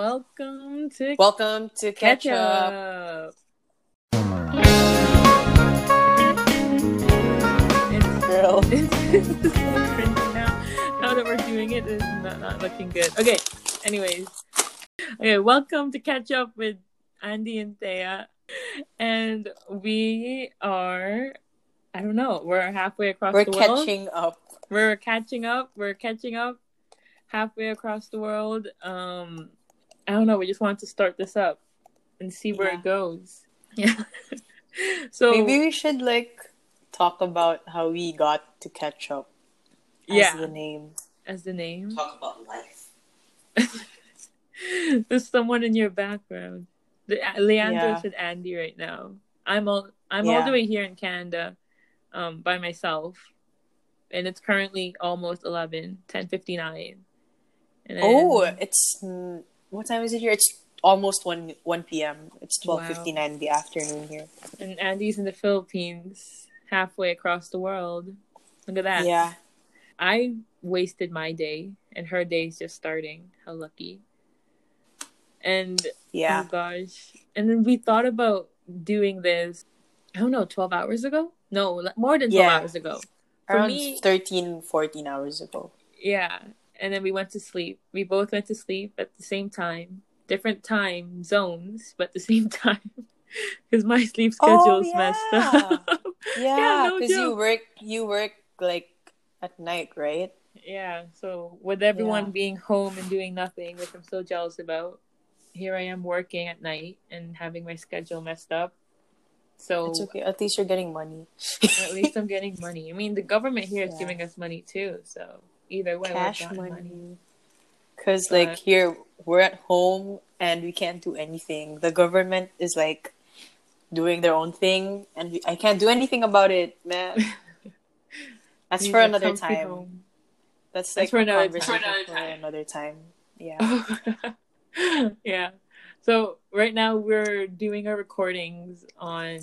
Welcome to Welcome to Catch Catch Up. Up. It's, Girl. it's so cringy now. Now that we're doing it, it's not, not looking good. Okay, anyways. Okay, welcome to Catch Up with Andy and Thea. And we are, I don't know, we're halfway across We're the world. catching up. we're catching up we're catching up halfway across the world um i don't know we just wanted to start this up and see where Yeah. it goes yeah so Maybe we should like talk about how we got to catch up. As yeah the name. as the name Talk about life. there's someone in your background the, uh, leandro Yeah. said andy right now i'm all i'm all the way here in canada um by myself and it's currently almost 11 10:59 and then- Oh, it's what time is it here? It's almost one one p.m. It's twelve fifty nine in the afternoon here. And Andy's in the Philippines, halfway across the world. Look at that. Yeah. I wasted my day, and her day's just starting. How lucky. And Yeah. oh gosh. And then we thought about doing this, I don't know, 12 hours ago? No, more than 12 Yeah. hours ago. For Around me- 13, 14 hours ago. Yeah. And then we went to sleep. We both went to sleep at the same time, different time zones, but the same time. Because my sleep Oh, schedule's messed yeah. up. Yeah, no because you work you work like at night, right? Yeah, so with everyone Yeah. being home and doing nothing, which I'm so jealous about, here I am working at night and having my schedule messed up. So It's okay. At least you're getting money. at least I'm getting money. I mean, the government here is Yeah. giving us money too. So either way, Cash we're money. Because But- like here we're at home and we can't do anything. The government is like doing their own thing, and we, I can't do anything about it, man. That's for another time. home. That's That's like for a another conversation time. for another time. Yeah. yeah. So right now we're doing our recordings on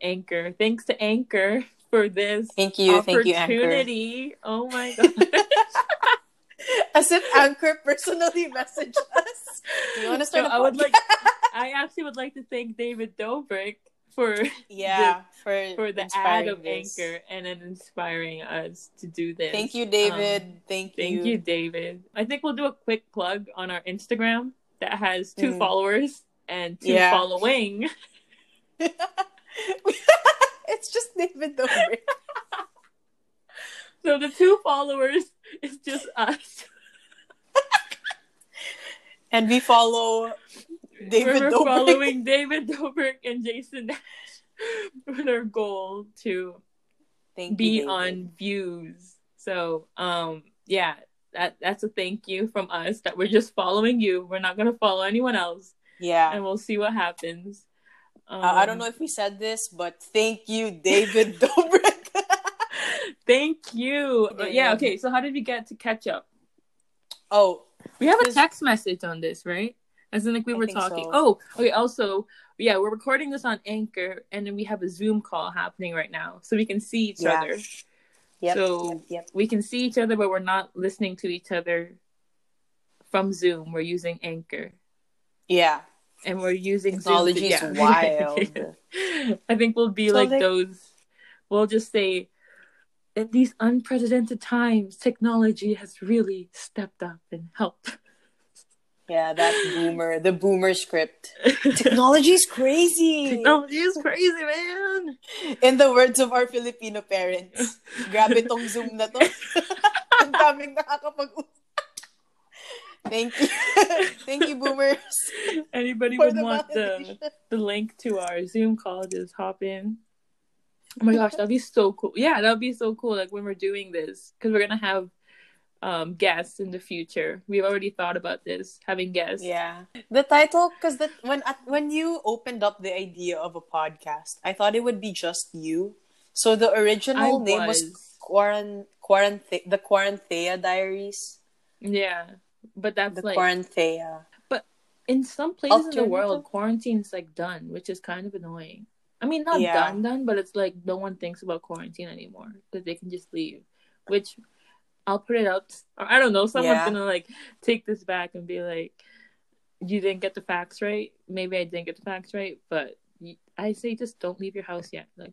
Anchor. Thanks to Anchor for this Thank you, thank you, Anchor. opportunity. Oh my god. As if Anchor personally messaged us. Do you want to start? I would like I actually would like to thank David Dobrik for yeah, for for the ad of this. Anchor and then inspiring us to do this. Thank you, David. Um, thank you. Thank you, David. I think we'll do a quick plug on our Instagram that has two Mm. followers and two Yeah. following. it's just David Dobrik. So the two followers is just us. And we follow David We're Dobrik. following David Dobrik and Jason Nash with our goal to Thank be you, on views. So um yeah, that that's a thank you from us that we're just following you. We're not gonna follow anyone else Yeah. and we'll see what happens. Um, Uh, I don't know if we said this, but thank you, David Dobrik. Thank you. But uh, yeah, okay, so how did we get to catch up? oh, We have a This- text message on this, right? As in like we were talking. so. Oh, okay, also yeah, we're recording this on Anchor and then we have a Zoom call happening right now. So we can see each Yeah. other. yep, So- yep, yep. We can see each other, but we're not listening to each other from Zoom. We're using Anchor. Yeah. And we're using Technology is Zoom. wild. I think we'll be So, like, like- those. We'll just say, at these unprecedented times, technology has really stepped up and helped. Yeah, that boomer, the boomer script. Technology's crazy. technology is crazy, man. In the words of our Filipino parents, grabe tong Zoom na to. Ang daming nakakapag Thank you. Thank you, boomers. Anybody would the want the the link to our Zoom call, just hop in. Oh my gosh, that'd be so cool. Yeah, that'd be so cool. Like when we're doing this, because we're gonna have um guests in the future. We've already thought about this, having guests. Yeah. The title, because that when when you opened up the idea of a podcast, I thought it would be just you. So the I original name was was. Quarant Quaranthe the Quaranthea Diaries. Yeah, but that's The like Quaranthea. But in some places in the world, quarantine's like done, which is kind of annoying. I mean, not Yeah. done, done, but it's like no one thinks about quarantine anymore because they can just leave. Which I'll put it out. I don't know. Someone's Yeah. gonna like take this back and be like, you didn't get the facts right. Maybe I didn't get the facts right, but I say just don't leave your house yet. Like,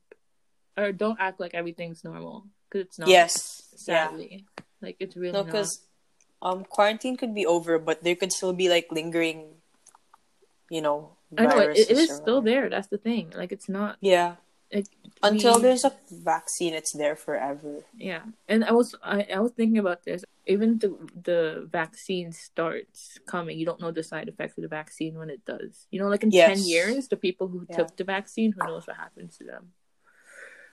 or don't act like everything's normal because it's not. yes. Yeah. Sadly, like it's really No, not. because um, quarantine could be over, but there could still be like lingering, you know, I know it, it is still there. That's the thing. Like it's not. Yeah. It, Until we- there's a vaccine, it's there forever. Yeah, and I was I, I was thinking about this. Even the the vaccine starts coming, you don't know the side effects of the vaccine when it does. You know, like in ten years, the people who Yeah. took the vaccine, who knows what happens to them.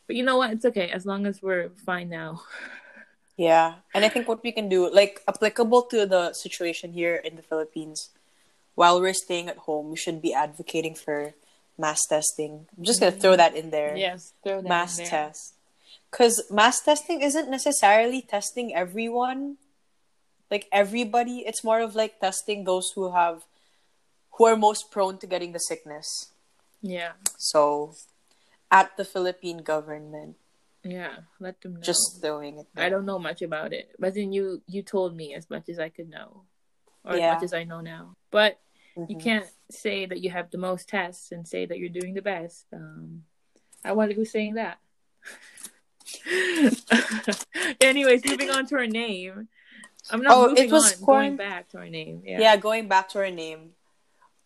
But you know what? It's okay as long as we're fine now. Yeah. And I think what we can do, like applicable to the situation here in the Philippines, while we're staying at home, we should be advocating for mass testing. I'm just gonna throw that in there. Yes, throw that mass in there. test. Because mass testing isn't necessarily testing everyone, like everybody. It's more of like testing those who have, who are most prone to getting the sickness. Yeah, So, at the Philippine government, yeah. Let them know. just throwing it. I don't know much about it, but then you you told me as much as I could know, or Yeah. as much as I know now. But you Mhm. can't say that you have the most tests and say that you're doing the best. Um, I wonder who's saying that. Anyways, moving on to our name. I'm not Oh, it was on. corn- Going back to our name. Yeah. Yeah. going back to our name.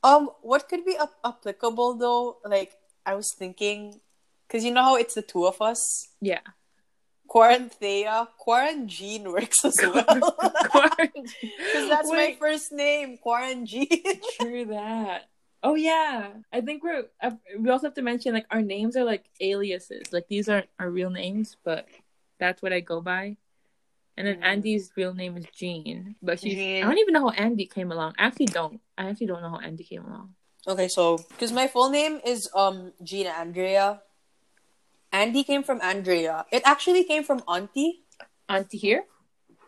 Um, what could be ap- applicable though? Like I was thinking, because you know how it's the two of us. Yeah. Quaranthea, Quarantine works as well. Because that's my first name, Quarantine. True that. Oh yeah, I think we're. Uh, we also have to mention like our names are like aliases. Like these aren't our real names, but that's what I go by. And then Mhm. Andy's real name is Jean, but she's. Jean. I don't even know how Andy came along. I actually don't. I actually don't know how Andy came along. okay, so because my full name is um Gina Andrea. Andy came from Andrea. It actually came from Auntie. Auntie here.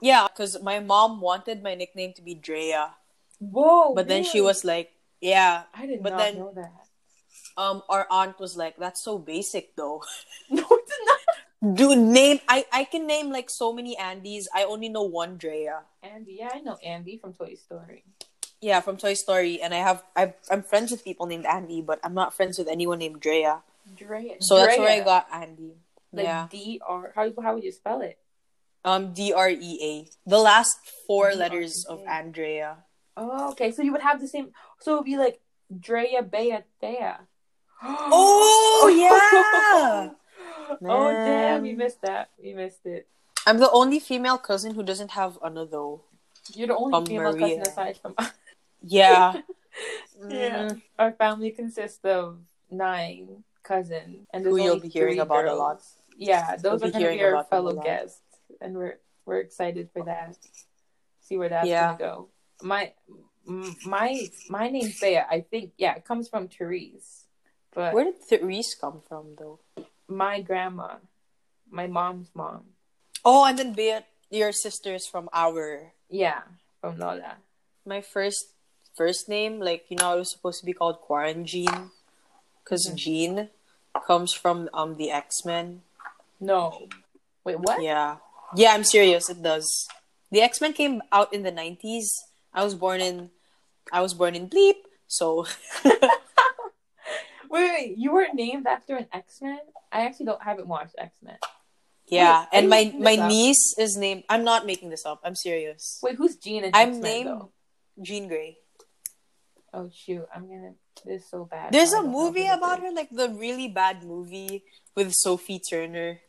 Yeah, because my mom wanted my nickname to be Drea, Whoa! but then she was like, "Yeah." I did but not then- know that. Um, our aunt was like, "That's so basic, though." No, it's not. Dude, name I I can name like so many Andys. I only know one Drea. Andy, yeah, I know Andy from Toy Story. Yeah, from Toy Story, and I have I I'm friends with people named Andy, but I'm not friends with anyone named Drea. Drea. So that's where I got Andy. like yeah. D R. How how would you spell it? Um, D R E A. The last four D-R-E-A. letters of Andrea. Oh, okay. So you would have the same. So it would be like Drea Bea Thea. Oh yeah. oh damn! We missed that. We missed it. I'm the only female cousin who doesn't have Anna though. You're the only Um, female Maria. cousin aside from us. Yeah. yeah. Mm. Our family consists of nine cousins, and Who you'll be hearing about a lot. Yeah, those We'll are going to be our about them a fellow guests, and we're we're excited for that. See where that's Yeah. going to go. My my my name's Thea. I think yeah, it comes from Therese, but Where did Therese come from though? my grandma, my mom's mom. Oh, and then Bea, your sister's from our Yeah, from Lola. my first first name, like you know, it was supposed to be called Quarantine, because Mhm. Jean comes from um the X Men. No, wait, what? Yeah, yeah, I'm serious. It does. The X Men came out in the '90s. I was born in, I was born in Bleep, so Wait, wait, you were named after an X Men? I actually don't haven't watched X Men. yeah. Wait, and my my up? niece is named. I'm not making this up. I'm serious. Wait, who's Jean I'm X-Men, named though? Jean Grey. Oh shoot, I'm gonna. This is so bad. There's a movie about her, like the really bad movie with Sophie Turner.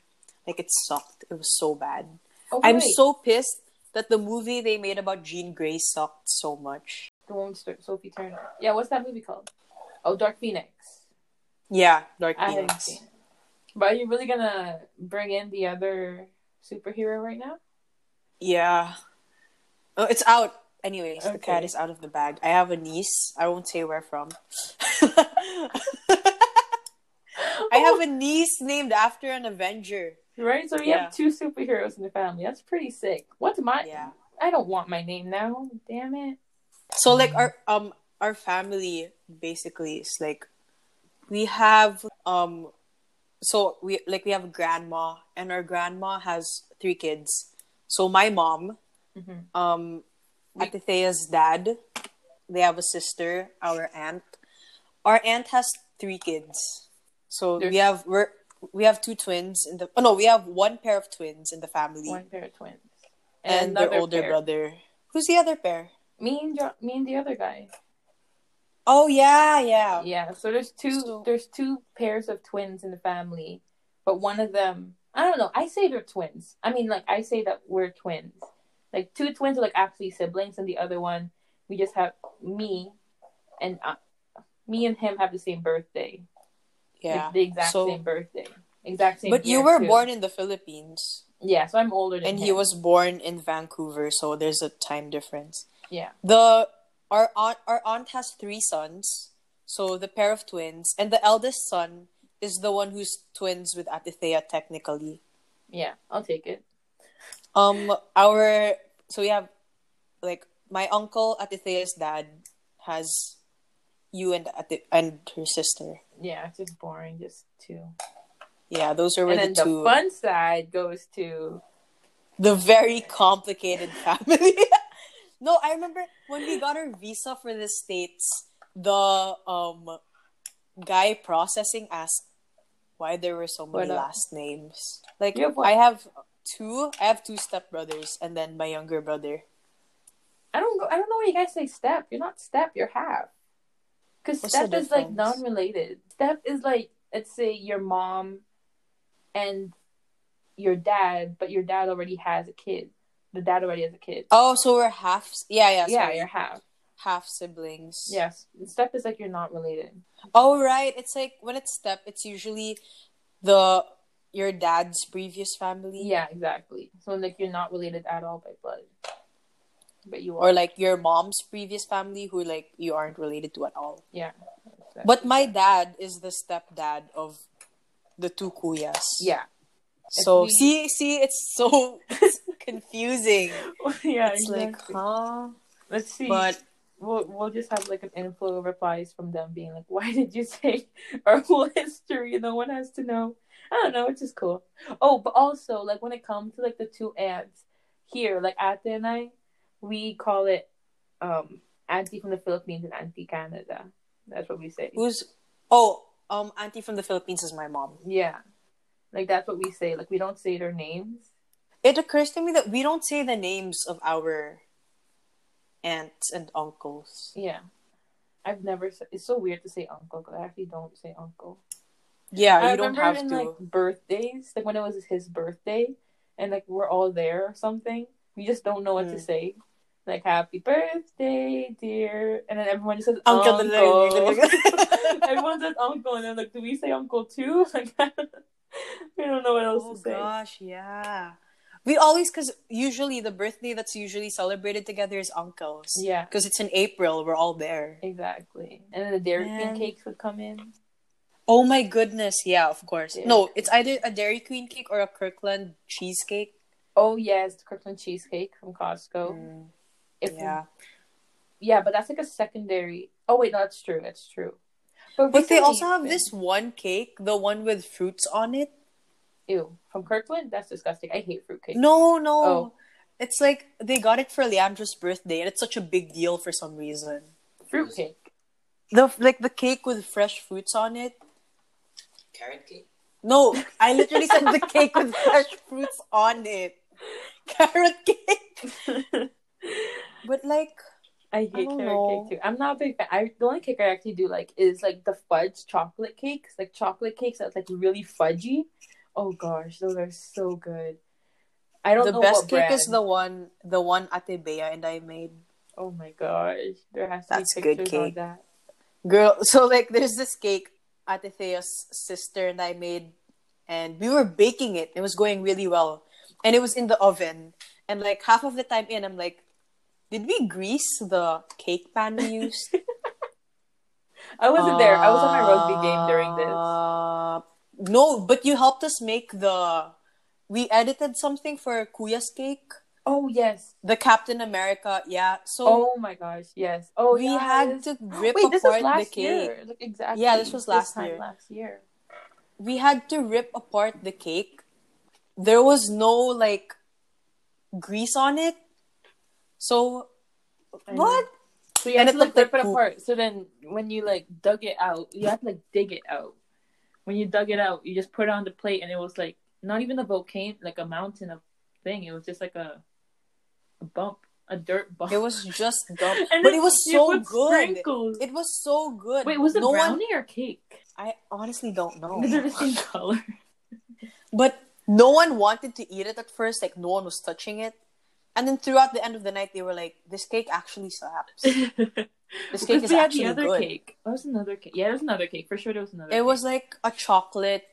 Like it sucked. It was so bad. Oh, I'm so pissed that the movie they made about Jean Grey sucked so much. the one with Sophie Turner. Yeah, what's that movie called? Oh, Dark Phoenix. Yeah, Dark I Phoenix. But are you really gonna bring in the other superhero right now? Yeah. Oh, it's out. Anyways, the cat is out of the bag. I have a niece. I won't say where from. I have a niece named after an Avenger. right. So we Yeah. have two superheroes in the family. That's pretty sick. What's my? Yeah. I don't want my name now. Damn it. So like our um our family basically is like we have um so we like we have a grandma and our grandma has three kids. So my mom, Mhm. um Ate Thea's dad, they have a sister, our aunt. Our aunt has three kids. So There's- we have we're we have two twins in the oh no, we have one pair of twins in the family. One pair of twins. and their older pair. brother. Who's the other pair? Me and Jo- me and the other guy. Oh yeah, yeah. Yeah, so there's two So- there's two pairs of twins in the family, but one of them I don't know. I say they're twins. I mean, like I say that we're twins. Like two twins are like actually siblings, and the other one we just have me and uh, me and him have the same birthday. Yeah. Like, the exact So- same birthday, exact same. But you were too. born in the Philippines. Yeah, so I'm older than and him. he was born in Vancouver, so there's a time difference. Yeah, The our aunt our aunt has three sons, so the pair of twins, and the eldest son is the one who's twins with Ate Thea technically. yeah. I'll take it. Um, our so we have like my uncle Ate Thea's dad has you and Ati- and her sister. Yeah, it's just boring. Just two. Yeah, those are And where then the the fun side goes to the very complicated family. no, I remember when we got our visa for the states, the um guy processing asked why there were so many last names. Like what? I have two. I have two stepbrothers, and then my younger brother. I don't go. I don't know why you guys say step. You're not step. You're half. Because step is like non-related. Step is like let's say your mom and your dad, but your dad already has a kid. The dad already has a kid. Oh, so we're half. Yeah, yeah, yeah, sorry. you're half. half siblings. Yes, step is like you're not related. Oh right, it's like when it's step, it's usually the your dad's previous family. Yeah, exactly. So like you're not related at all by blood, but you are. or like your mom's previous family who like you aren't related to at all. yeah. But my dad is the stepdad of the two kuyas. yeah, So we- see, see, it's so confusing. yeah. It's exactly. like, huh? let's see. But we'll we'll just have like an inflow of replies from them being like, "Why did you say our whole history? No one has to know." I don't know. It's just cool. Oh, but also like when it comes to like the two aunts here, like Ate and I, we call it um auntie from the Philippines and auntie Canada. That's what we say. who's? Oh, um, auntie from the Philippines is my mom. Yeah, like that's what we say. Like we don't say their names. It occurs to me that we don't say the names of our aunts and uncles. Yeah, I've never. Said, it's so weird to say uncle because I actually don't say uncle. Yeah, I you don't remember have in to. like birthdays, like when it was his birthday, and like we're all there or something. We just don't know what to Mm. say. Like happy birthday, dear, and then everyone just says Uncle. uncle. everyone says uncle, and then like, do we say uncle too? Like, we don't know what else Oh to say. Oh gosh, yeah. We always, because usually the birthday that's usually celebrated together is uncles. Yeah. Because it's in April, we're all there. Exactly. And then the Dairy Queen cakes would come in. Oh my goodness, yeah, of course. Dairy No, it's either a Dairy Queen cake or a Kirkland cheesecake. Oh yes, the Kirkland cheesecake from Costco. Mm, If yeah. yeah, but that's like a secondary. Oh wait, no, that's true. That's true. But, But they also have this one cake, the one with fruits on it. Ew, from Kirkland? That's disgusting. I hate fruitcake. No, no. Oh. It's like they got it for Leandro's birthday, and it's such a big deal for some reason. Fruitcake. The like the cake with fresh fruits on it. Carrot cake? No, I literally said the cake with fresh fruits on it. Carrot cake. But like, I hate don't carrot know. cake too. I'm not a big fan. I the only cake I actually do like is like the fudge chocolate cakes, like chocolate cakes that's like really fudgy. Oh gosh, those are so good. I don't know. the best what cake brand. is the one, the one Ate Bea and I made. Oh my gosh, there has to That's be good pictures on cake. that. Girl, so like, there's this cake Ate Thea's sister and I made, and we were baking it. It was going really well, and it was in the oven. And like half of the time in, I'm like, did we grease the cake pan we used? I wasn't there. I was on my rugby game during this. Uh, No, but you helped us make the. We edited something for Kuya's cake, Oh yes. the Captain America. Yeah, so Oh my gosh. Yes. Oh we yes. had to rip Wait, this apart last the cake. year. Like, exactly. Yeah, this was last time year. Last year. We had to rip apart the cake. There was no like grease on it. So I know. what? So you And had it to like looked like rip it apart. So then when you like dug it out, you had to like dig it out. When you dug it out, you just put it on the plate, and it was like not even a volcano, like a mountain of thing. It was just like a bump, a dirt bump. It was just dumb, but it was so put good. Sprinkles. It was so good. Wait, was it no brownie one? or cake? I honestly don't know. They're the same color. But no one wanted to eat it at first. Like no one was touching it. And then throughout the end of the night, they were like, "This cake actually slaps." this cake is actually the other good. cake. It was another cake. Yeah, there was another cake. For sure, there was another. It cake. was like a chocolate,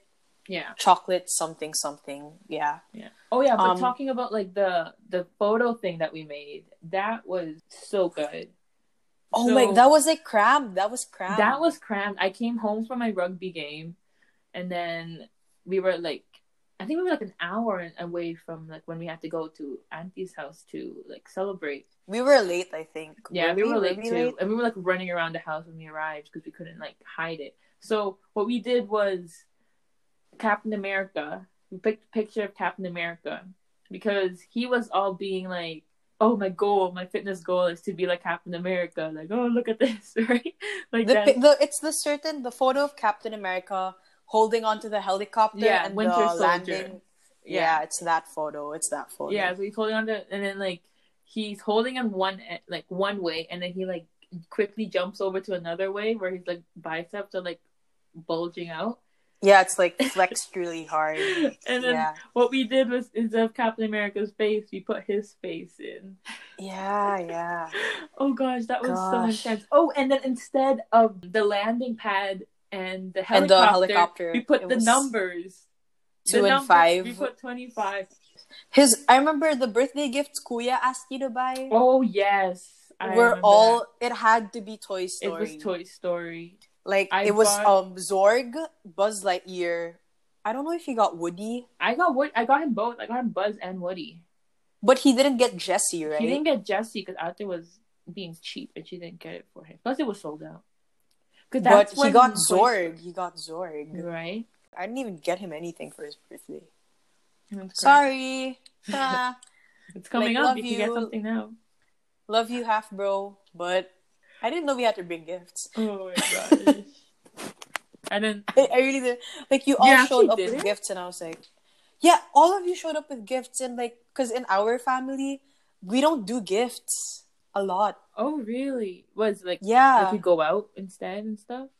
Yeah. chocolate something something. Yeah. Yeah. Oh yeah, but Um, talking about like the the photo thing that we made, that was so good. Oh So- my, that was like crammed. That was crammed. That was crammed. I came home from my rugby game, and then we were like, I think we were like an hour away from like when we had to go to Auntie's house to like celebrate. We were late, I think. Yeah, we were late we too, and we were like running around the house when we arrived because we couldn't like hide it. So what we did was Captain America. We picked a picture of Captain America because he was all being like, "Oh, my goal, my fitness goal is to be like Captain America." Like, "Oh, look at this!" right? Like The, that. the it's the certain the photo of Captain America holding onto the helicopter Yeah, and Winter the Soldier. landing. Yeah. it's that photo. It's that photo. Yeah, so he's holding on to, and then like he's holding on one like one way, and then he like quickly jumps over to another way where he's like biceps are like bulging out. Yeah, it's like flexed really hard. And then yeah. what we did was instead of Captain America's face, we put his face in. Yeah, yeah. Oh gosh, that was so intense. Oh, and then instead of the landing pad and the And helicopter, the helicopter, we put the numbers. two The and numbers, five. We put twenty five. His I remember the birthday gifts Kuya asked you to buy Oh yes, I were all that. it had to be Toy Story. It was Toy Story. Like I it was bought- um Zurg, Buzz Lightyear. I don't know if he got Woody, I got Wood. I got him both. I got him Buzz and Woody. but he didn't get Jesse, right? He didn't get Jesse because Arthur was being cheap, and she didn't get it for him. Plus, it was sold out. Because that's but he got Toy Zurg. He got Zurg. Right? I didn't even get him anything for his birthday. Sorry. It's coming like, up. love You can get something now. love you, half bro, but I didn't know we had to bring gifts. Oh my gosh! I didn't. I, I really did. Like you all showed up with it? gifts, and I was like, yeah, all of you showed up with gifts, and like, cause in our family we don't do gifts a lot. Oh really? Was like Yeah. Like you go out instead and stuff.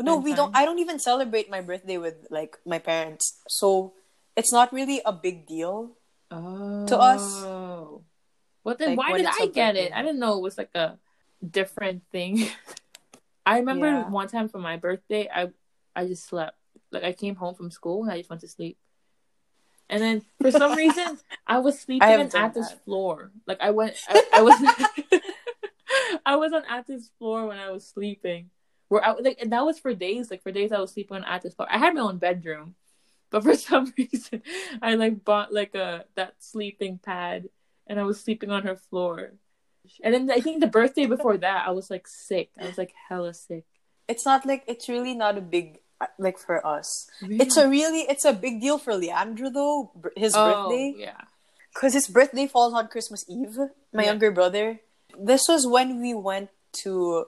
no, we time? don't. I don't even celebrate my birthday with like my parents, so it's not really a big deal. Oh. to us. Oh. Well then, Like, why did I get it? I didn't know it was like a different thing. I remember Yeah. one time for my birthday, I I just slept. Like I came home from school and I just went to sleep. And then for some reason, I was sleeping on haven't Atta's that. floor. Like I went, I, I was, I was on Atta's floor when I was sleeping. Where I like, and that was for days. Like for days, I was sleeping on Atta's floor. I had my own bedroom, but for some reason, I like bought like a that sleeping pad, and I was sleeping on her floor. And then I think the birthday before that, I was like sick. I was like hella sick. It's not like it's really not a big uh, like for us. It's a really it's a big deal for Leandro though. His oh, birthday. Yeah. because his birthday falls on Christmas Eve. My Yeah. younger brother. This was when we went to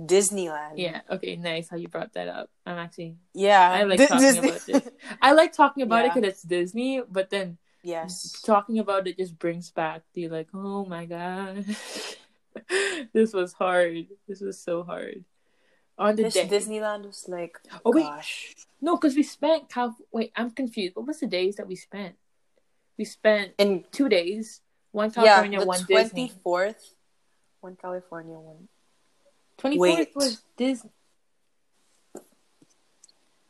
Disneyland. Yeah. Okay. Nice how you brought that up. I'm actually yeah. I like Di- talking Disney- about this. I like talking about it because it's Disney, but then yes, talking about it just brings back the like, oh my god, this was hard. This was so hard. On the this day, Disneyland was like, Oh, wait. gosh, no, because we spent. Cal- Wait, I'm confused. What was the days that we spent? We spent in two days. One yeah, California, the one twenty Disney. fourth, one California, one. Twenty fourth was Disney.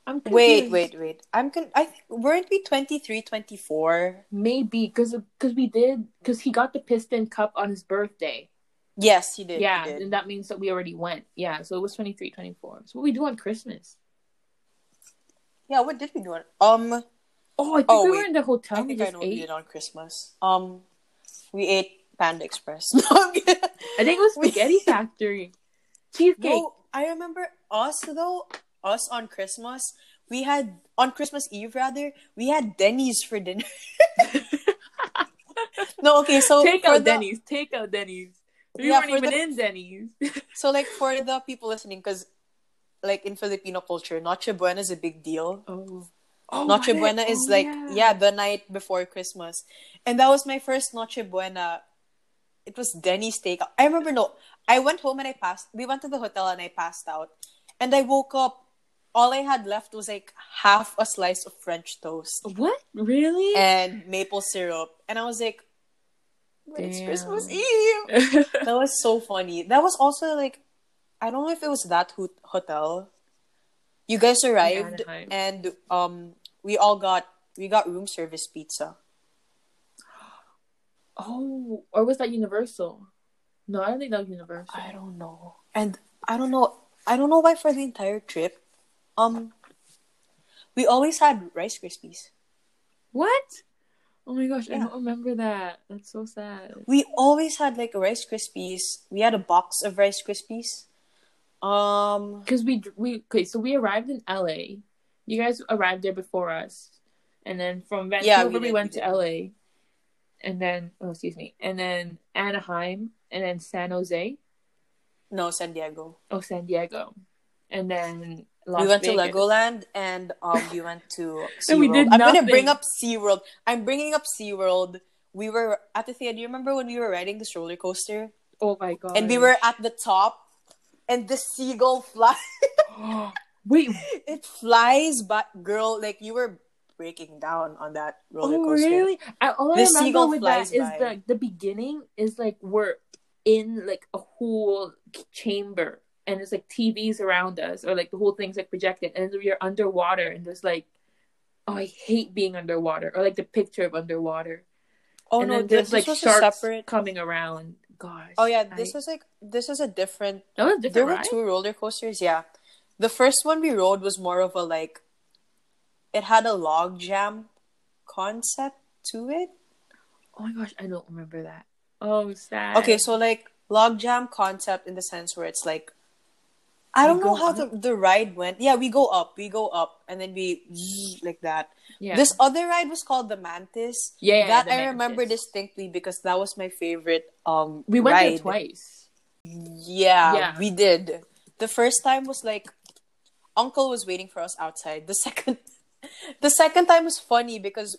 I'm Wait, confused. wait, wait. I'm con. I think weren't we 23, 24? Maybe because because we did because he got the Piston Cup on his birthday. Yes, he did. yeah, he did. and that means that we already went. Yeah, so it was 23, 24. So what we do on Christmas. Yeah, what did we do? On, um, Oh, I think Oh, we wait. were in the hotel. I we think I know what we did on Christmas. Um, we ate Panda Express. I think it was Spaghetti Factory. Cheesecake. No, I remember us though. Us on Christmas, we had on Christmas Eve rather, we had Denny's for dinner. no, okay, so take out the- Denny's. Take out Denny's. We Yeah, weren't even the- in Denny's. So like for the people listening, because like in Filipino culture, Noche Buena is a big deal. oh. Oh, Noche? Buena is Oh, like yeah. the night before Christmas, and that was my first Noche Buena. It was Denny steak. I remember no, I went home and I passed. We went to the hotel and I passed out, and I woke up. All I had left was like half a slice of French toast What? Really? and maple syrup, and I was like, "But "It's Christmas Eve." that was so funny. That was also like, I don't know if it was that ho- hotel. You guys arrived Anaheim. and um, we all got we got room service pizza. oh, or was that Universal? No, I don't think that was Universal. I don't know, and I don't know. I don't know why for the entire trip, um, we always had Rice Krispies. What? Oh my gosh, I don't remember that. That's so sad. We always had like Rice Krispies. We had a box of Rice Krispies. Um, Because we we okay, so we arrived in LA. You guys arrived there before us, and then from Vancouver Yeah, we, we went we to LA, and then oh excuse me, and then Anaheim, and then San Jose, no, San Diego. oh San Diego, and then Las we went Vegas. to Legoland and um we went to And we SeaWorld. did I'm gonna bring up SeaWorld. I'm bringing up SeaWorld. We were at the theater. Do you remember when we were riding this roller coaster? Oh my god! And we were at the top and the seagull flies. wait. it flies but girl, like you were breaking down on that roller coaster. Oh really? I, all I remember seagull with that is the the beginning is like we're in like a whole chamber and it's like TVs around us or like the whole thing's like projected and we're underwater and there's like oh I hate being underwater or like the picture of underwater. Oh and no, then this, there's like this was sharks a separate coming around. Gosh. Oh yeah, this I, was like this was a different that was a there different were two roller coasters yeah the first one we rode was more of a like it had a log jam concept to it Oh my gosh, I don't remember that. Oh sad. okay so like log jam concept in the sense where it's like i don't know how up? the, the ride went yeah we go up we go up and then we like that yeah. this other ride was called the mantis Yeah, yeah, that i Mantis. remember distinctly because that was my favorite um we went there twice. Yeah, Yeah. we did. The first time was like uncle was waiting for us outside. The second the second time was funny because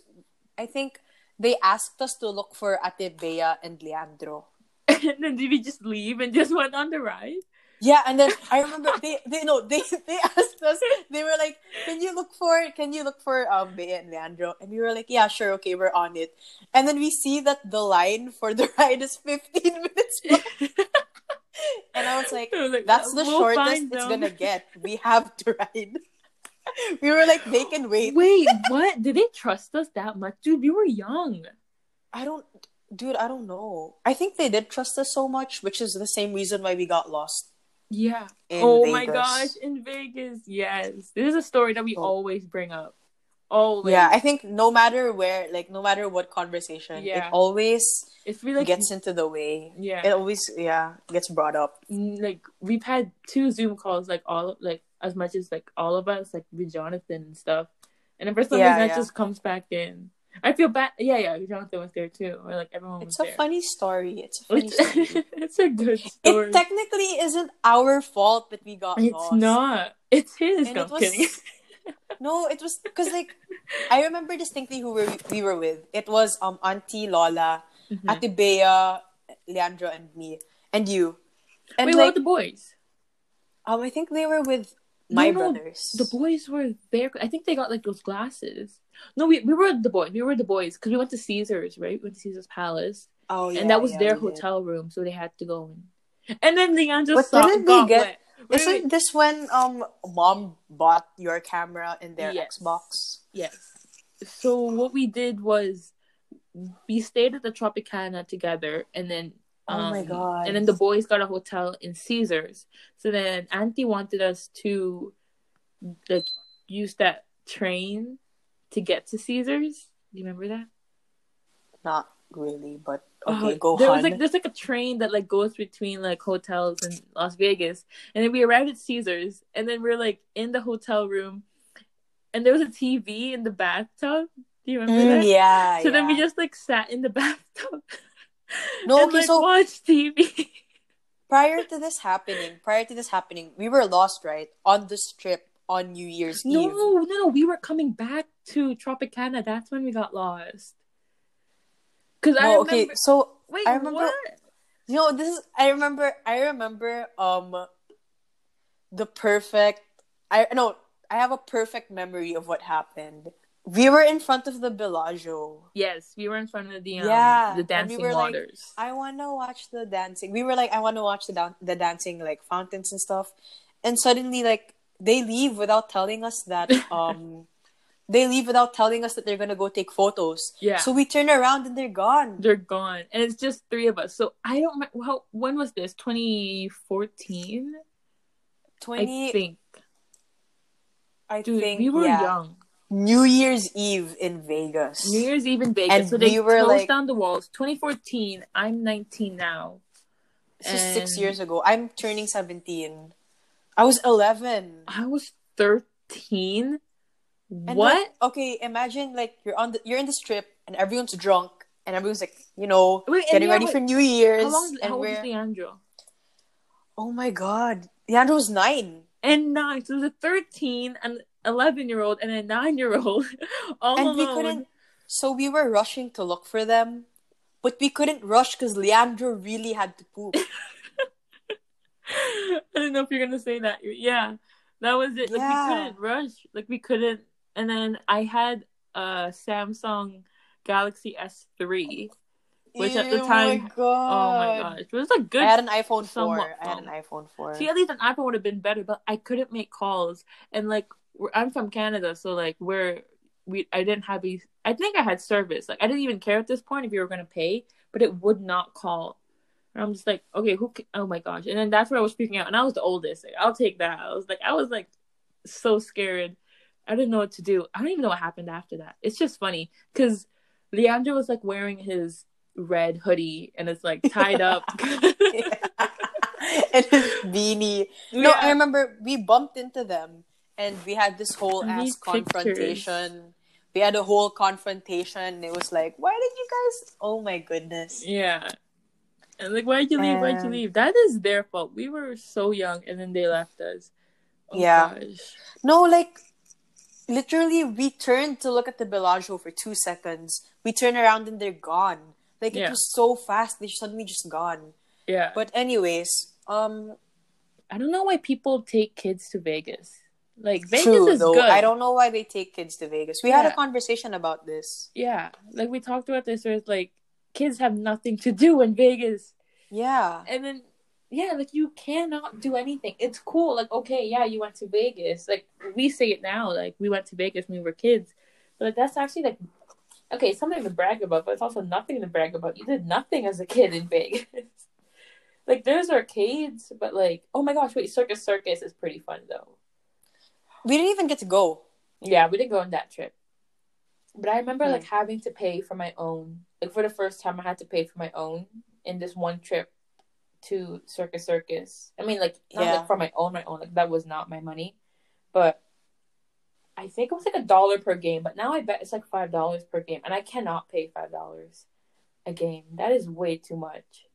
I think they asked us to look for Ate Bea and Leandro. and then did we just leave and just went on the ride? Yeah, and then I remember they they no they they asked us they were like, "Can you look for can you look for um Bea and Leandro?" And we were like, "Yeah, sure, okay, we're on it." And then we see that the line for the ride is 15 minutes. And I was like, like, That's the "We'll shortest it's gonna get. We have to ride. we were like, they can wait. Wait, what? Did they trust us that much? Dude, we were young. I don't, dude. I don't know. I think they did trust us so much, which is the same reason why we got lost. Yeah. Oh my gosh, in Vegas. Yes. This is a story that we Oh. always bring up. Always. Yeah, I think no matter where, like, no matter what conversation, Yeah. it always it really like, gets into the way. yeah. It always, yeah, gets brought up. Like we've had two Zoom calls, like all like as much as like all of us, like with Jonathan and stuff. And then for some Yeah, reason, yeah. that just comes back in. I feel bad. Yeah, yeah. Jonathan was there too, or like everyone It's was a there. funny story. It's a funny It's, story. it's a good story. It technically isn't our fault that we got it's lost. It's not. It's his. And No, it was kidding. no, it was because like I remember distinctly who we we were with. It was um Auntie Lola, Mhm. Ate Bea, Leandro, and me, and you. And what like about the boys? um, I think they were with my No, no, brothers. The boys were there. I think they got like those glasses. No, we we were the boys. We were the boys because we went to Caesars, right? We went to Caesars Palace, oh, yeah, and that was yeah, their we did. hotel room, so they had to go in. And then Leandro But saw didn't we get- Wait, Isn't wait, this when um mom bought your camera in their Yes. Xbox? Yes. So what we did was we stayed at the Tropicana together, and then Oh my um, God. And then the boys got a hotel in Caesars. So then Auntie wanted us to like use that train to get to Caesars. Do you remember that? Not really, but Oh, okay, go there on. was like there's like a train that like goes between like hotels in Las Vegas, and then we arrived at Caesars, and then we're like in the hotel room, and there was a TV in the bathtub. Do you remember Mm, that? yeah. So then we just like sat in the bathtub. No, and, okay, like, so- watched TV. prior to this happening, prior to this happening, we were lost, right? On the strip on New Year's No, Eve. no, no. We were coming back to Tropicana. That's when we got lost. Cause I remember. okay, so Wait, I remember what? you know this is I remember I remember um the perfect I no I have a perfect memory of what happened. We were in front of the Bellagio. Yes, we were in front of the um, Yeah, the and we dancing were like, waters. I want to watch the dancing. We were like, I want to watch the dan- the dancing like fountains and stuff. And suddenly, like, they leave without telling us that. Um, they leave without telling us that they're gonna go take photos. Yeah. So we turn around and they're gone. They're gone, and it's just three of us. So I don't. How when was this? Twenty fourteen, Twenty. I think. I Dude, think we were yeah. young. New Year's Eve in Vegas. New Year's Eve in Vegas. And so they we were, closed like- down the walls. 2014. I'm 19 now. This is six years ago. I'm turning seventeen. I was eleven. I was 13. And what? like, okay, imagine like you're on the you're in the strip and everyone's drunk and everyone's like, you know, Wait, getting ready for New Year's. how long? and How old we're is Leandro? oh my god, Leandro was nine, And nine. So there's a 13, and 11 year old, and a nine year old all and alone. we couldn't. So we were rushing to look for them, but we couldn't rush because Leandro really had to poop. I don't know if you're gonna say that. Yeah, that was it. Like Yeah. we couldn't rush. Like we couldn't. And then I had a Samsung Galaxy S3, which at the time, my oh my god. gosh, it was a good. I had an iPhone four. I had an iPhone four. See, at least an iPhone would have been better, but I couldn't make calls. And like, I'm from Canada, so like, we're we I didn't have a. I think I had service. Like, I didn't even care at this point if you were gonna pay, but it would not call. And I'm just like, okay, who? ca- Oh my gosh! And then that's where I was freaking out, and I was the oldest. Like, I'll take that. I was like, I was like, so scared. I didn't know what to do. I don't even know what happened after that. It's just funny because Leandro was like wearing his red hoodie and it's like tied up. and his beanie. No, I remember we bumped into them and we had this whole ass confrontation. We had a whole confrontation. It was like, why did you guys? Oh my goodness. Yeah. And like, why'd you leave? Why'd you leave? That is their fault. We were so young and then they left us. Oh, Yeah. Gosh. No, like literally, we turned to look at the Bellagio for two seconds. We turn around and they're gone. Like it was so fast. They're suddenly just gone. Yeah. But anyways, um, I don't know why people take kids to Vegas. Like Vegas true is though. good. I don't know why they take kids to Vegas. We had a conversation about this. Yeah. Like we talked about this it's like kids have nothing to do in Vegas. Yeah. And then yeah, like you cannot do anything. It's cool. Like, okay, yeah, you went to Vegas. Like we say it now, like we went to Vegas when we were kids. But like that's actually like okay, something to brag about, but it's also nothing to brag about. You did nothing as a kid in Vegas. like there's arcades, but like oh my gosh, wait, Circus Circus is pretty fun though. We didn't even get to go. Yeah, we didn't go on that trip. But I remember Hmm. like having to pay for my own. Like for the first time I had to pay for my own in this one trip to Circus Circus. I mean like not Yeah. like for my own my own, like that was not my money. But I think it was like a dollar per game, but now I bet it's like five dollars per game. And I cannot pay five dollars a game. That is way too much.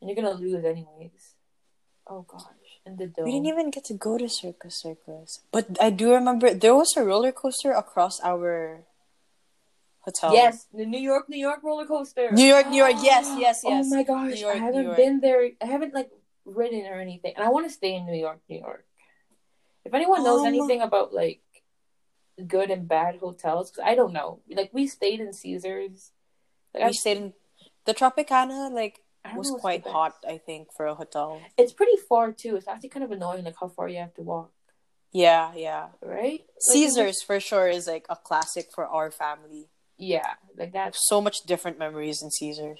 And you're gonna lose anyways. Oh gosh. And the dome. We didn't even get to go to Circus Circus. But I do remember there was a roller coaster across our hotel. Yes, the New York, New York roller coaster. New York, New York. Yes, yes, yes. Oh my gosh, York, I haven't been there. I haven't like ridden or anything, and I want to stay in New York, New York. If anyone knows Um, anything about like good and bad hotels, because I don't know. Like we stayed in Caesars. Like, We I, stayed in the Tropicana. Like was quite hot. I think for a hotel. It's pretty far too. It's actually kind of annoying, like how far you have to walk, Yeah, yeah. right? Like, Caesars for sure is like a classic for our family. Yeah, like that's So much different memories in Caesars.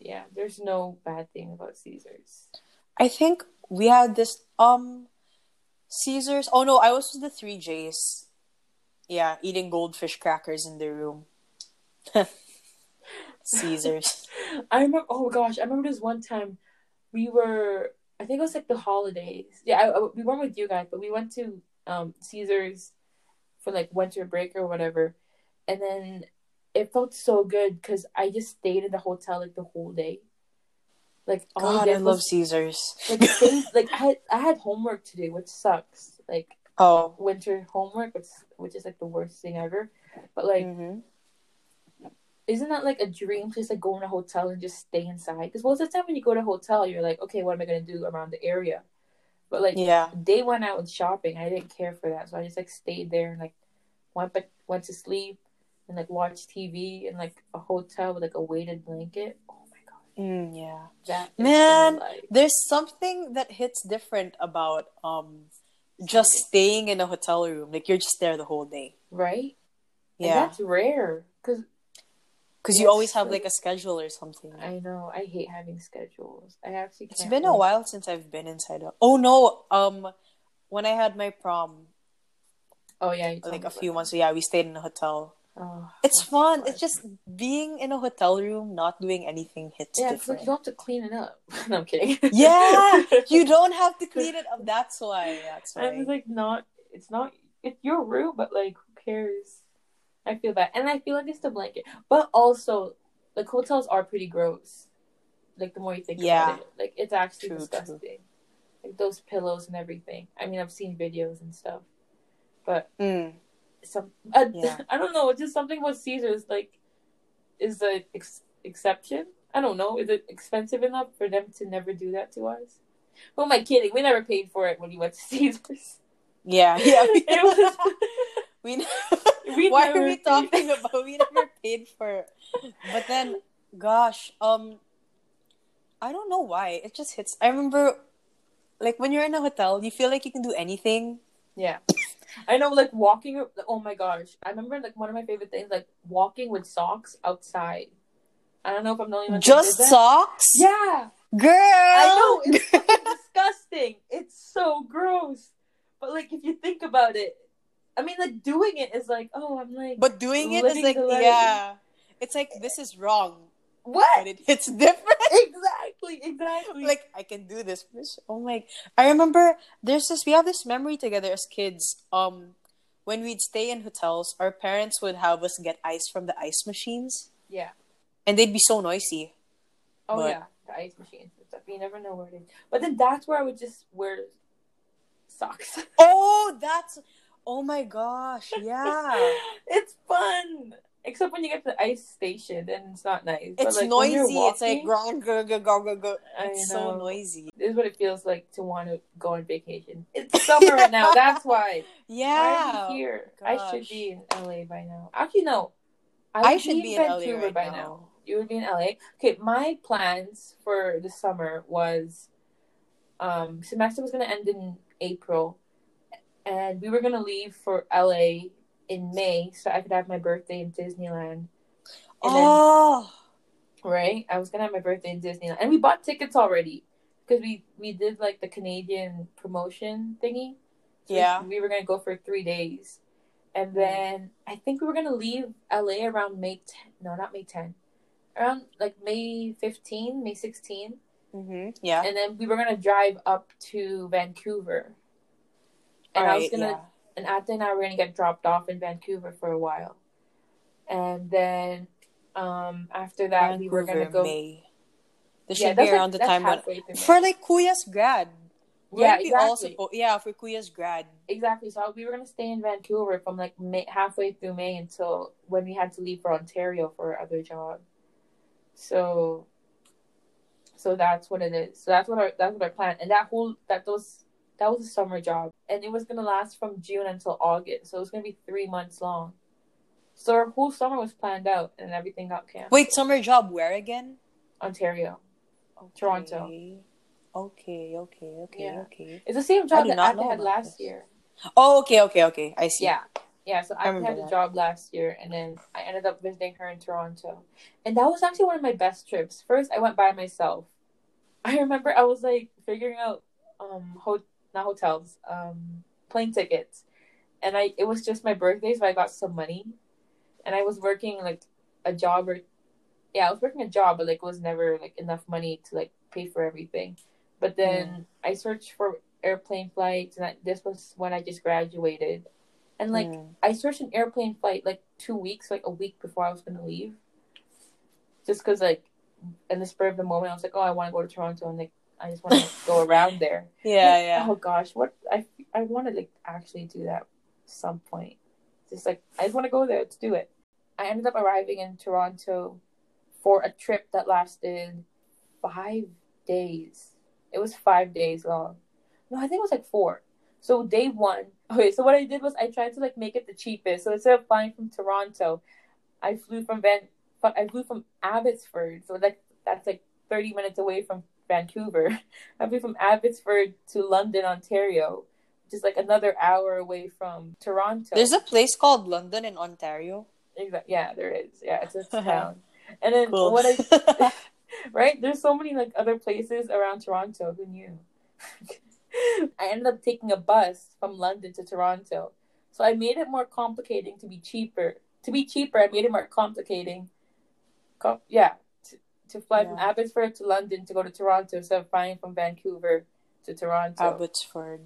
yeah. There's no bad thing about Caesars. I think we had this um Caesars. Oh no, I was with the three J's. Yeah, eating goldfish crackers in their room. Caesars. I remember. Oh gosh, I remember this one time we were. I think it was like the holidays. Yeah, I, I- we weren't with you guys, but we went to um Caesars for like winter break or whatever, and then it felt so good because I just stayed in the hotel like the whole day. Like all God, did I love was Caesars. like stay, like I had I had homework today, which sucks. Like Oh. winter homework, which which is like the worst thing ever. But like, hmm isn't that like a dream place? Like go in a hotel and just stay inside. Because most of the time when you go to a hotel, you're like, okay, what am I gonna do around the area? But like Yeah. they went out shopping. I didn't care for that, so I just like stayed there and like went but went to sleep and like watch TV in like a hotel with like a weighted blanket. Oh my god, Mm, yeah. that Man, the. There's something that hits different about um just staying in a hotel room. Like you're just there the whole day. right? And Yeah. that's rare because Because you always have like- a schedule or something. I know I hate having schedules. I actually It's been a while since I've been inside a Oh no, um when I had my prom Oh yeah, like a few that. months yeah, we stayed in a hotel. Oh, It's fun. It's just being in a hotel room, not doing anything hits yeah. It's like you don't have to clean it up. no, I'm kidding. yeah, you don't have to clean it up. That's why. That's why. It's like not. It's not. It's your room, but like, who cares? I feel bad, and I feel like it's the blanket, but also, like hotels are pretty gross. Like the more you think Yeah. about it, like it's actually True, true. disgusting. Like those pillows and everything. I mean, I've seen videos and stuff, but Mm. Some uh, Yeah. I don't know. It's just something about Caesars like is a ex- exception. I don't know. Is it expensive enough for them to never do that to us? Who am I kidding? We never paid for it when we went to Caesars. Yeah, yeah. It was, we, we why never are we paid- talking about we never paid for it? But then, gosh, um, I don't know why it just hits. I remember, like when you're in a hotel, you feel like you can do anything. Yeah, I know. Like walking. Oh my gosh! I remember like one of my favorite things, like walking with socks outside. I don't know if I'm the only one. Just socks, Yeah, girl. I know it's disgusting. It's so gross. But like, if you think about it, I mean, like doing it is like, oh, I'm like, But doing it is like, yeah, it's like this is wrong, what? but it hits different. exactly, exactly. like I can do this. Oh my! I remember there's this. We have this memory together as kids. Um, when we'd stay in hotels, our parents would have us get ice from the ice machines, yeah. and they'd be so noisy. Oh But- yeah, the ice machines and stuff. You never know where it is. But then that's where I would just wear socks. Oh, that's. Oh my gosh! Yeah, it's fun. Except when you get to the ice station, then it's not nice. It's like, noisy. you're it's like walking, go go go go go. I It's so noisy. This is what it feels like to want to go on vacation. It's summer right now. That's why. Why Yeah. are we here? I should be in LA by now. Actually, no. I would should be in LA Vancouver right by now. now. You would be in LA. Okay, my plans for the summer was, um, semester was gonna end in April, and we were gonna leave for LA in May so I could have my birthday in Disneyland. And then Oh, right? I was gonna have my birthday in Disneyland, and we bought tickets already because we we did like the Canadian promotion thingy. So Yeah. we, were gonna go for three days, and Mm. then I think we were gonna leave LA around May 10. No, not May 10. Around like May 15, May 16, hmm yeah. and then we were gonna drive up to Vancouver. And I was gonna yeah. And Atta and I were gonna get dropped off in Vancouver for a while, and then um after that we were gonna go. May. This Yeah, should be that's like- around the time when halfway through May. for like Kuya's grad. Yeah, all exactly. suppo- yeah, for Kuya's grad. Exactly. So we were gonna stay in Vancouver from like May, halfway through May until when we had to leave for Ontario for our other job. So, so that's what it is. So that's what our that's what our plan. And that whole that was that was a summer job, and it was gonna last from June until August. So it was gonna be three months long. So our whole summer was planned out, and everything got canceled. Wait, summer job where again? Ontario. Oh Toronto. Okay. Okay, okay, okay, Yeah. okay. It's the same job that know had last this. year. Oh, okay, okay, okay. I see. Yeah. Yeah, so I, remember had a that. job last year and then I ended up visiting her in Toronto. And that was actually one of my best trips. First I went by myself. I remember I was like figuring out um ho- not hotels, um plane tickets. And I it was just my birthday so I got some money. And I was working like a job or yeah, I was working a job but like it was never like enough money to like pay for everything. But then I searched for airplane flights and I, this was when I just graduated. And like. I searched an airplane flight like two weeks, like a week before I was gonna leave, just because like in the spur of the moment, I was like, oh, I want to go to Toronto, and like I just want to go around there. Yeah, Like, yeah. Oh gosh, what I I want to like actually do that some point. Just like I just want to go there. Let's do it. I ended up arriving in Toronto for a trip that lasted five days. It was five days long. No, I think it was like four. So day one. Okay, so what I did was I tried to like make it the cheapest. So instead of flying from Toronto, I flew from Van. I flew from Abbotsford. So like that's like thirty minutes away from Vancouver. I flew from Abbotsford to London, Ontario, which is like another hour away from Toronto. There's a place called London in Ontario. Exactly. Yeah, there is. Yeah, it's a town. And then Cool. what I right? There's so many like other places around Toronto. Who knew? I ended up taking a bus from London to Toronto. So I made it more complicating to be cheaper. To be cheaper, I made it more complicating. Com- yeah, to, fly from Abbotsford to London to go to Toronto instead of flying from Vancouver to Toronto. Abbotsford.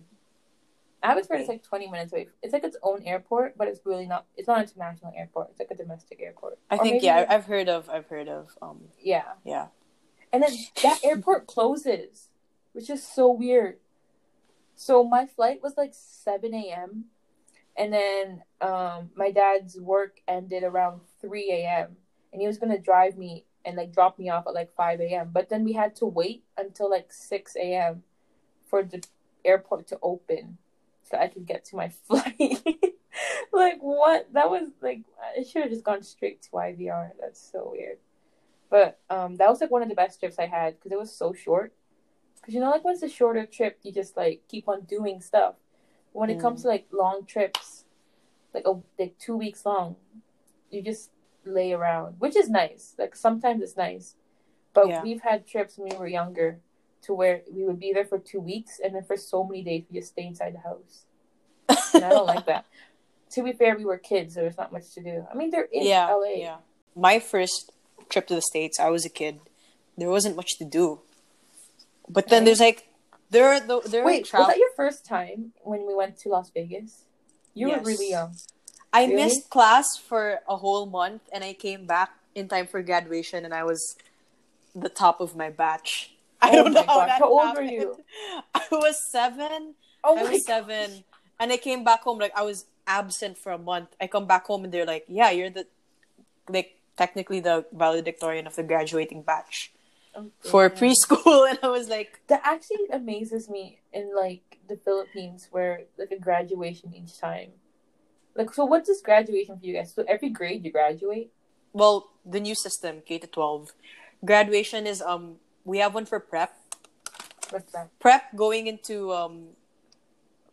Abbotsford is like 20 minutes away. It's like its own airport, but it's really not. It's not an international airport. It's like a domestic airport. I Or think yeah, I've heard of I've heard of um yeah. yeah. And then that airport closes, which is so weird. So my flight was like 7 a.m. And then um, my dad's work ended around 3 a.m. And he was going to drive me and like drop me off at like 5 a.m. But then we had to wait until like 6 a.m. for the airport to open so I could get to my flight. like, what? That was like, I should have just gone straight to YVR. That's so weird. But um, that was like one of the best trips I had because it was so short. Because you know, like when it's a shorter trip, you just like keep on doing stuff. When it Mm. comes to like long trips, like a like two weeks long, you just lay around, which is nice. Like sometimes it's nice, but Yeah. we've had trips when we were younger to where we would be there for two weeks, and then for so many days we just stay inside the house. And I don't like that. To be fair, we were kids, so there's not much to do. I mean, there is yeah, LA. yeah. My first trip to the states, I was a kid. There wasn't much to do. But then Right. there's like there are the there are Wait, travel- was that your first time when we went to Las Vegas? You Yes. were really young. I Really? missed class for a whole month and I came back in time for graduation and I was the top of my batch. Oh I Oh don't know how that how old were you? I was seven. Oh I was seven. And I came back home like I was absent for a month. I come back home and they're like, Yeah, you're the like technically the valedictorian of the graduating batch God. for preschool and I was like That actually amazes me in like the Philippines where like a graduation each time. Like so what does graduation for you guys? So every grade you graduate? well, the new system, K to twelve. Graduation is um we have one for prep. What's that? Prep going into um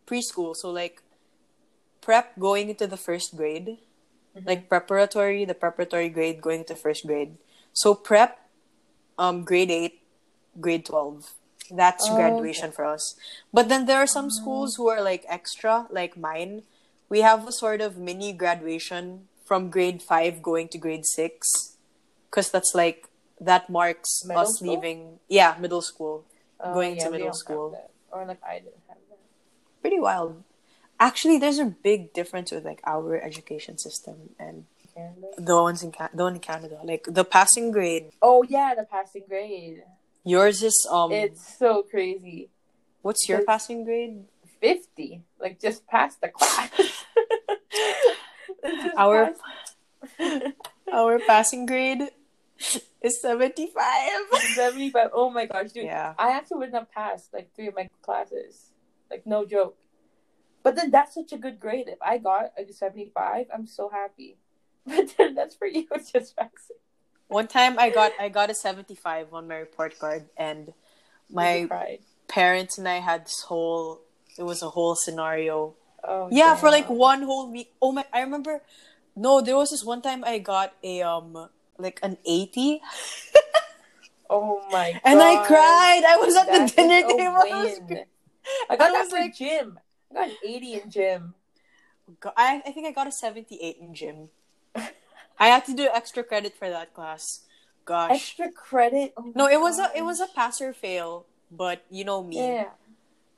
preschool, so like prep going into the first grade. Mhm. Like preparatory, the preparatory grade going into first grade. So prep um grade eight, grade twelve. That's Oh, graduation for us. But then there are some schools who are like extra, like mine. We have a sort of mini graduation from grade five going to grade six. Because that's like, that marks Middle us school? leaving. Yeah, middle school. Oh, Going to middle school. Or like I didn't have that. Pretty wild. Actually, there's a big difference with like our education system and Canada. the ones in Ca- the one in Canada. Like the passing grade, Oh yeah, the passing grade. yours is um. It's so crazy. what's your it's- passing grade? 50. Like just past the class. Our pass- our passing grade is seventy five. 75. Oh my gosh, dude. Yeah. I actually wouldn't have passed like three of my classes. Like, no joke. But then that's such a good grade. If I got a 75, I'm so happy. But then that's for you, it's just passing. One time I got I got a seventy five on my report card, and my parents and I had this whole. It was a whole scenario Oh, Yeah, for like one whole week. Oh my! I remember. No, there was this one time I got a um like an eighty. oh my god. and I cried. I was at That the dinner table. I was. I got I that was for like- gym. I got an 80 in gym. I I think I got a seventy eight in gym. I had to do extra credit for that class. Gosh, Extra credit. Oh no, it was a it was a pass or fail. But you know me, Yeah.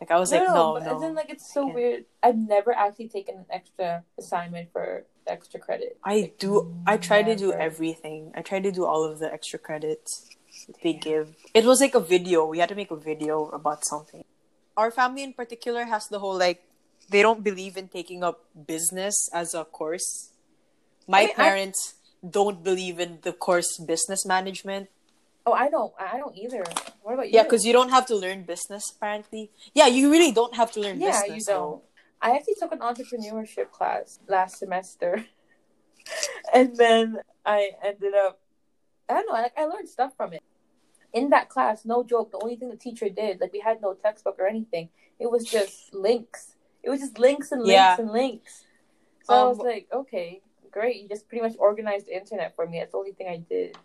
Like I was like, no, but no. then like it's so weird. I've never actually taken an extra assignment for extra credit. I do. I try to do everything. I try to do all of the extra credits. they give. It was like a video. We had to make a video about something. Our family in particular has the whole like they don't believe in taking up business as a course. My I mean, I- parents don't believe in the course business management. Oh, I don't. I don't either. What about you? Yeah, because you don't have to learn business apparently. Yeah, you really don't have to learn yeah, business. you don't. I actually took an entrepreneurship class last semester, and then I ended up. I don't know. I, I learned stuff from it. In that class, no joke. The only thing the teacher did, like we had no textbook or anything. It was just links. It was just links and links Yeah. and links. So I was Um, like, okay, great. You just pretty much organized the internet for me. That's the only thing I did.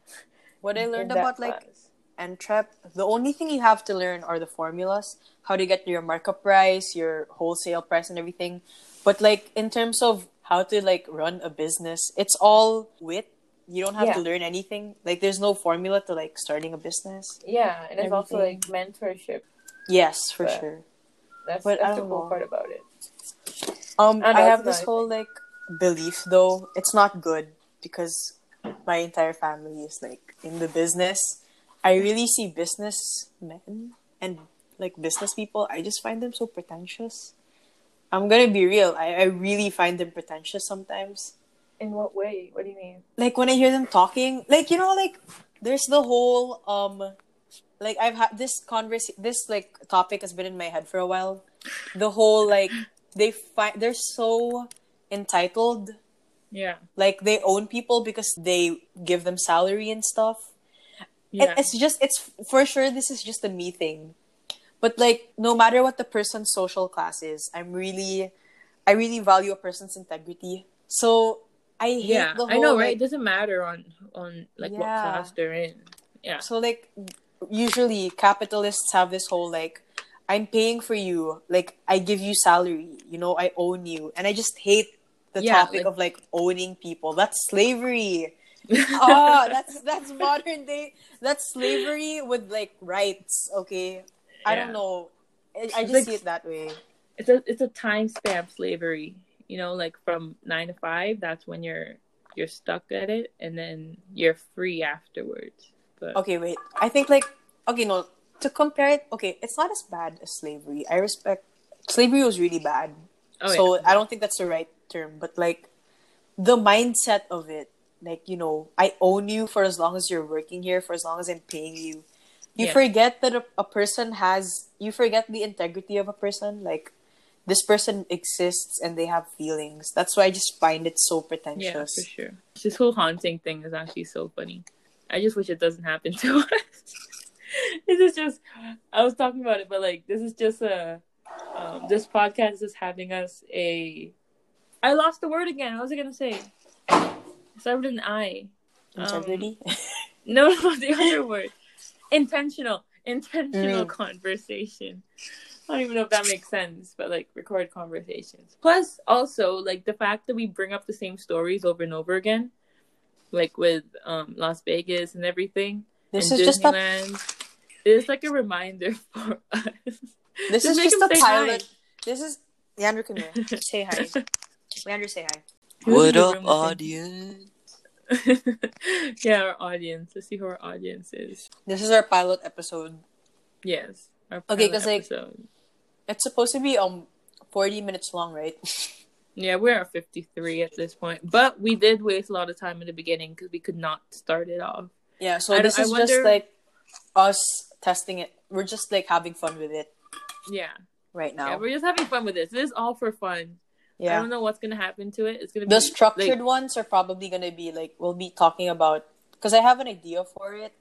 What I learned about like class. Entrep, the only thing you have to learn are the formulas, how to get your markup price, your wholesale price, and everything. But like in terms of how to like run a business, it's all wit. You don't have Yeah. to learn anything. Like there's no formula to like starting a business. yeah, and it's also like mentorship. Yes, for But- sure. That's, But that's the cool know. part about it. Um, I I, have this whole like belief though. It's not good because my entire family is like in the business. I really see businessmen and like business people. I just find them so pretentious. I'm gonna be real. I, I really find them pretentious sometimes. In what way? What do you mean? Like when I hear them talking, like you know, like there's the whole um, like I've had this converse. This like topic has been in my head for a while. The whole like they find they're so entitled Yeah. like they own people because they give them salary and stuff Yeah. It- it's just it's for sure this is just a me thing but like no matter what the person's social class is i'm really i really value a person's integrity so i hate yeah. the whole I know, right? like, It doesn't matter on on like what class they're in. Yeah. so like usually capitalists have this whole like i'm paying for you like i give you salary you know i own you and i just hate the Yeah, topic like- of like owning people that's slavery oh, that's that's modern day. That's slavery with like rights. Okay, I don't know. I, I just like- see it that way. it's a it's a timestamp slavery. You know, like from nine to five. That's when you're you're stuck at it, and then you're free afterwards. But Okay, wait. I think like okay, no. To compare it, okay, it's not as bad as slavery. I respect slavery was really bad. oh, so yeah. I don't think that's the right term, but like the mindset of it, like you know, I own you for as long as you're working here, for as long as I'm paying you. You Yeah. forget that a, a person has. You forget the integrity of a person. Like this person exists and they have feelings. That's why I just find it so pretentious. yeah, for sure. This whole haunting thing is actually so funny. I just wish it doesn't happen to us. this is just I was talking about it, but like this is just a um, this podcast is having us a. I lost the word again. What was I gonna say? It started with an I. Um, No, no, the other word. Intentional. Intentional Mm. conversation. I don't even know if that makes sense, but like record conversations. Plus, also like the fact that we bring up the same stories over and over again, like with um Las Vegas and everything. this and is just a Disneyland. It's like a reminder for us. this Just is just a pilot. This is Leandro. Come here. Say hi. Leandro, say hi. What up, room with him? audience? yeah, our audience. Let's see who our audience is. This is our pilot episode. Yes. Our Okay, because like. It's supposed to be um forty minutes long, right? Yeah, we're at 53 at this point. But we did waste a lot of time in the beginning because we could not start it off. Yeah, so I this don't- is I just like us testing it. We're just like having fun with it Yeah. right now, Yeah, now. we're just having fun with this. This is all for fun. I don't know what's going to happen to it. It's going to be The structured like- ones are probably gonna be like we'll be talking about because I have an idea for it.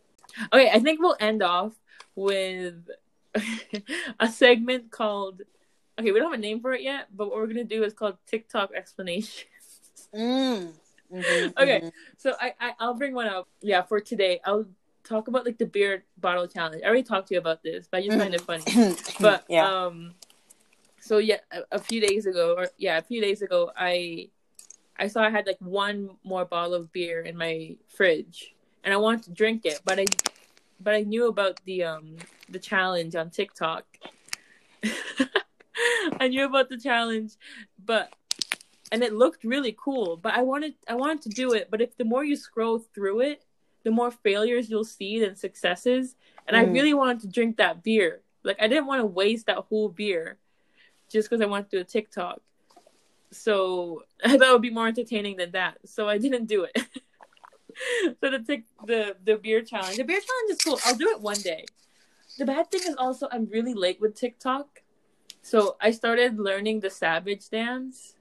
Okay, I think we'll end off with a segment called Okay, we don't have a name for it yet, but what we're going to do is called TikTok explanation. Mm. Mhm, Okay. mhm. So I, I I'll bring one up. Yeah, for today. I'll talk about like the beer bottle challenge. I already talked to you about this, but I just find it funny. But yeah, um so yeah, a, a few days ago or yeah, a few days ago I I saw I had like one more bottle of beer in my fridge and I wanted to drink it, but I but I knew about the um the challenge on TikTok. I knew about the challenge, but and it looked really cool, but I wanted I wanted to do it, but if the more you scroll through it, the more failures you'll see than successes. And I Mm. really wanted to drink that beer. Like I didn't want to waste that whole beer just because I wanted to do a TikTok. So I thought it would be more entertaining than that. So I didn't do it. so the tic- the the beer challenge. The beer challenge is cool. I'll do it one day. The bad thing is also I'm really late with TikTok. So I started learning the savage dance,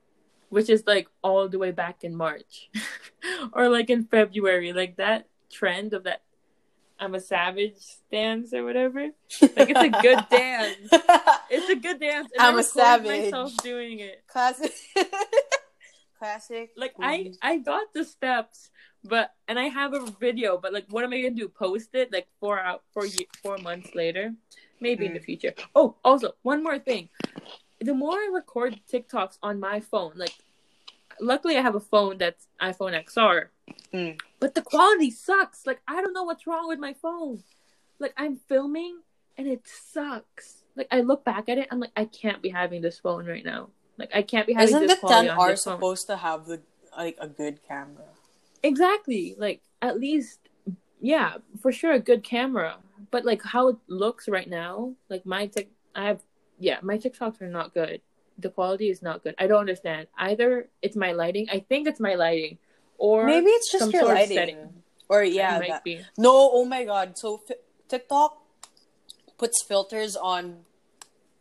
which is like all the way back in March. or like in February, like that trend of that I'm a savage dance or whatever. Like it's a good dance. It's a good dance. And I'm I a savage. Myself doing it. Classic. Classic. Like I, I got the steps, but and I have a video. But like, what am I gonna do? Post it like four out four four months later, maybe in the future. Oh, also one more thing. The more I record TikToks on my phone, like, luckily I have a phone that's iPhone XR, Mm. But the quality sucks. Like I don't know what's wrong with my phone. Like I'm filming and it sucks. Like I look back at it, I'm like, I can't be having this phone right now. Like I can't be having Isn't this the quality XR on this phone. supposed to have the like a good camera? Exactly. Like at least yeah, for sure a good camera. But like how it looks right now, like my tic I have yeah, my TikToks are not good. The quality is not good. I don't understand. Either it's my lighting, I think it's my lighting, or Maybe it's just your lighting. setting. Or yeah, that- be. no. Oh my god! So fi- TikTok puts filters on,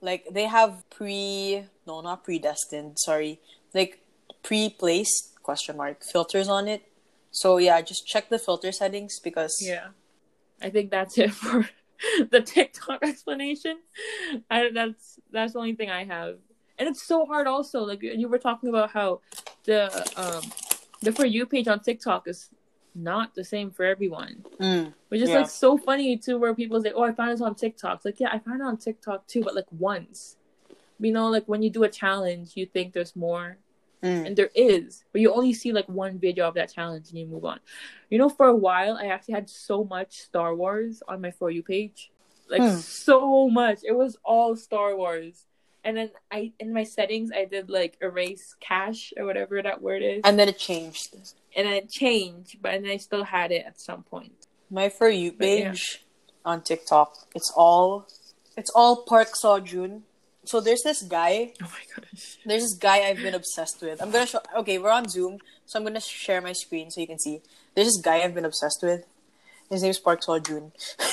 like they have pre no not predestined. Sorry, like pre-placed question mark filters on it. So yeah, just check the filter settings because Yeah. I think that's it for the TikTok explanation. I that's that's the only thing I have. And it's so hard also. Like you were talking about how the um the for you page on TikTok is not the same for everyone. Mm, Which is Yeah. like so funny too where people say, Oh, I found this on TikTok. It's like, yeah, I found it on TikTok too, but like once. You know, like when you do a challenge, you think there's more mm. and there is, but you only see like one video of that challenge and you move on. You know, for a while, I actually had so much Star Wars on my For You page, like Hmm. so much. It was all Star Wars, and then I in my settings I did like erase cache or whatever that word is, and then it changed. and then it changed, but then I still had it at some point. My for you But yeah. page on TikTok. It's all it's all Park Seo-joon. So there's this guy. Oh my gosh! There's this guy I've been obsessed with. I'm gonna show. Okay, we're on Zoom, so I'm gonna share my screen so you can see. There's this guy I've been obsessed with. His name's Park Seo-joon.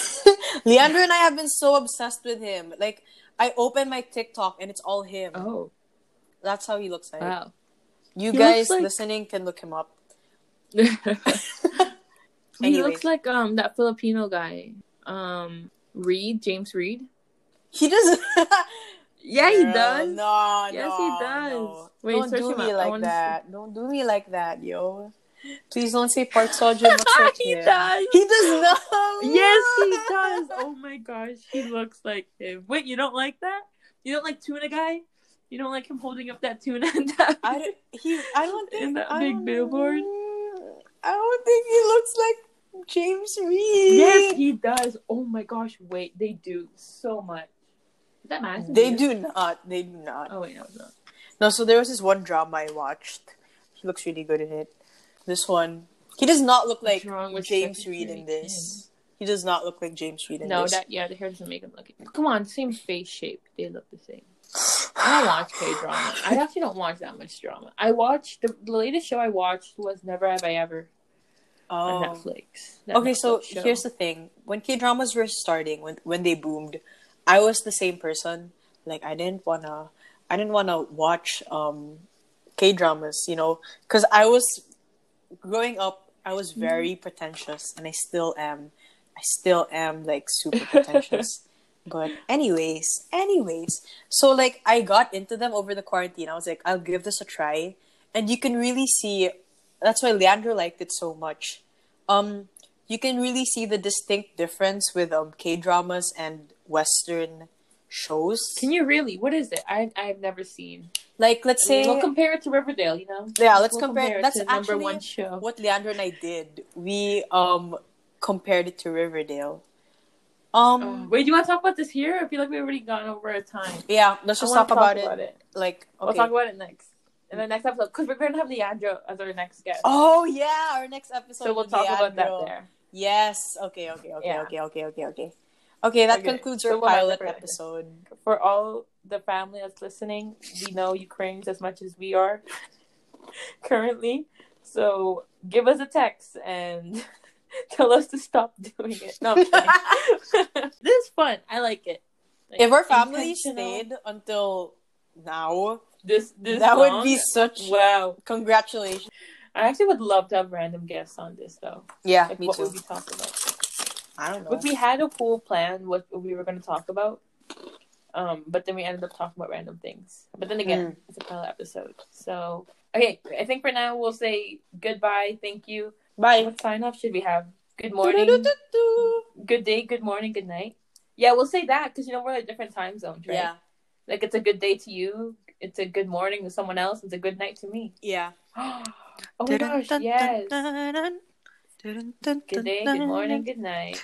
Leandro and I have been so obsessed with him. Like I open my TikTok and it's all him. Oh That's how he looks like. wow! You He guys like- listening can look him up. he looks like um that Filipino guy, um Reid James Reid. He doesn't. Yeah, he Girl, does. No, Yes, no, he does. no. Wait, don't do me up. Like see. that. Don't do me like that, yo. Please don't say Park looks like he him. does. He does not. Yes, he does. Oh my gosh, he looks like him. Wait, you don't like that? You don't like tuna guy? You don't like him holding up that tuna and that? I don't. He. I don't think. In that I big billboard? I don't think he looks like James Reid. Yes, he does. Oh my gosh, wait, they do so much. Is that Madison? They do not. They do not. Oh wait, no, it's not. No, so there was this one drama I watched. He looks really good in it. This one, he does not look like James Reid in this. He does not look like James Reid in No, this. No, that yeah, the hair doesn't make him look. Come on, same face shape. They look the same. I don't watch K drama. I actually don't watch that much drama. I watched the, the latest show I watched was Never Have I Ever on oh. Netflix. That Okay, so show. here's the thing: when K dramas were starting, when when they boomed, I was the same person. Like I didn't wanna, I didn't wanna watch um K dramas, you know, because I was growing up. I was Mm-hmm. very pretentious, and I still am. I still am like super pretentious. but anyways, anyways, so like I got into them over the quarantine. I was like, I'll give this a try, and you can really see. That's why Leandro liked it so much. Um, you can really see the distinct difference with um K dramas and Western shows. Can you really? What is it? I I've never seen. Like let's say we'll compare it to Riverdale. You know. Yeah, let's We'll compare- it that's to number one show. what Leandro and I did. We um compared it to Riverdale. Um Oh, wait, do you want to talk about this here? I feel like we've already gone over our time. yeah, let's just wanna talk, about, it. Like We'll talk about it next in the next episode because we're gonna have Leandro as our next guest. oh yeah, our next episode. so we'll talk about that there. Yes. Okay. Okay. Okay. Yeah. Okay. Okay. Okay. Okay. Okay. That Okay, concludes so our we'll pilot episode. For all the family that's listening, we know you cringe as much as we are currently. So give us a text and tell us to stop doing it. No, I'm this is fun. I like it. Like, If our family stayed until now, this this that would be such wow. congratulations. I actually would love to have random guests on this though. Yeah, Like me what too. would we talk about? I don't know. But we had a full plan what we were going to talk about. Um, but then we ended up talking about random things. But then again, it's a pilot episode. So okay, I think for now we'll say goodbye. Thank you. Bye. What sign off should we have? Good morning, good day, good morning, good night. Yeah, we'll say that because you know we're at different time zones, right? Yeah. Like it's a good day to you. It's a good morning to someone else. It's a good night to me. Yeah. oh my gosh, yes. Good day, good morning, good night.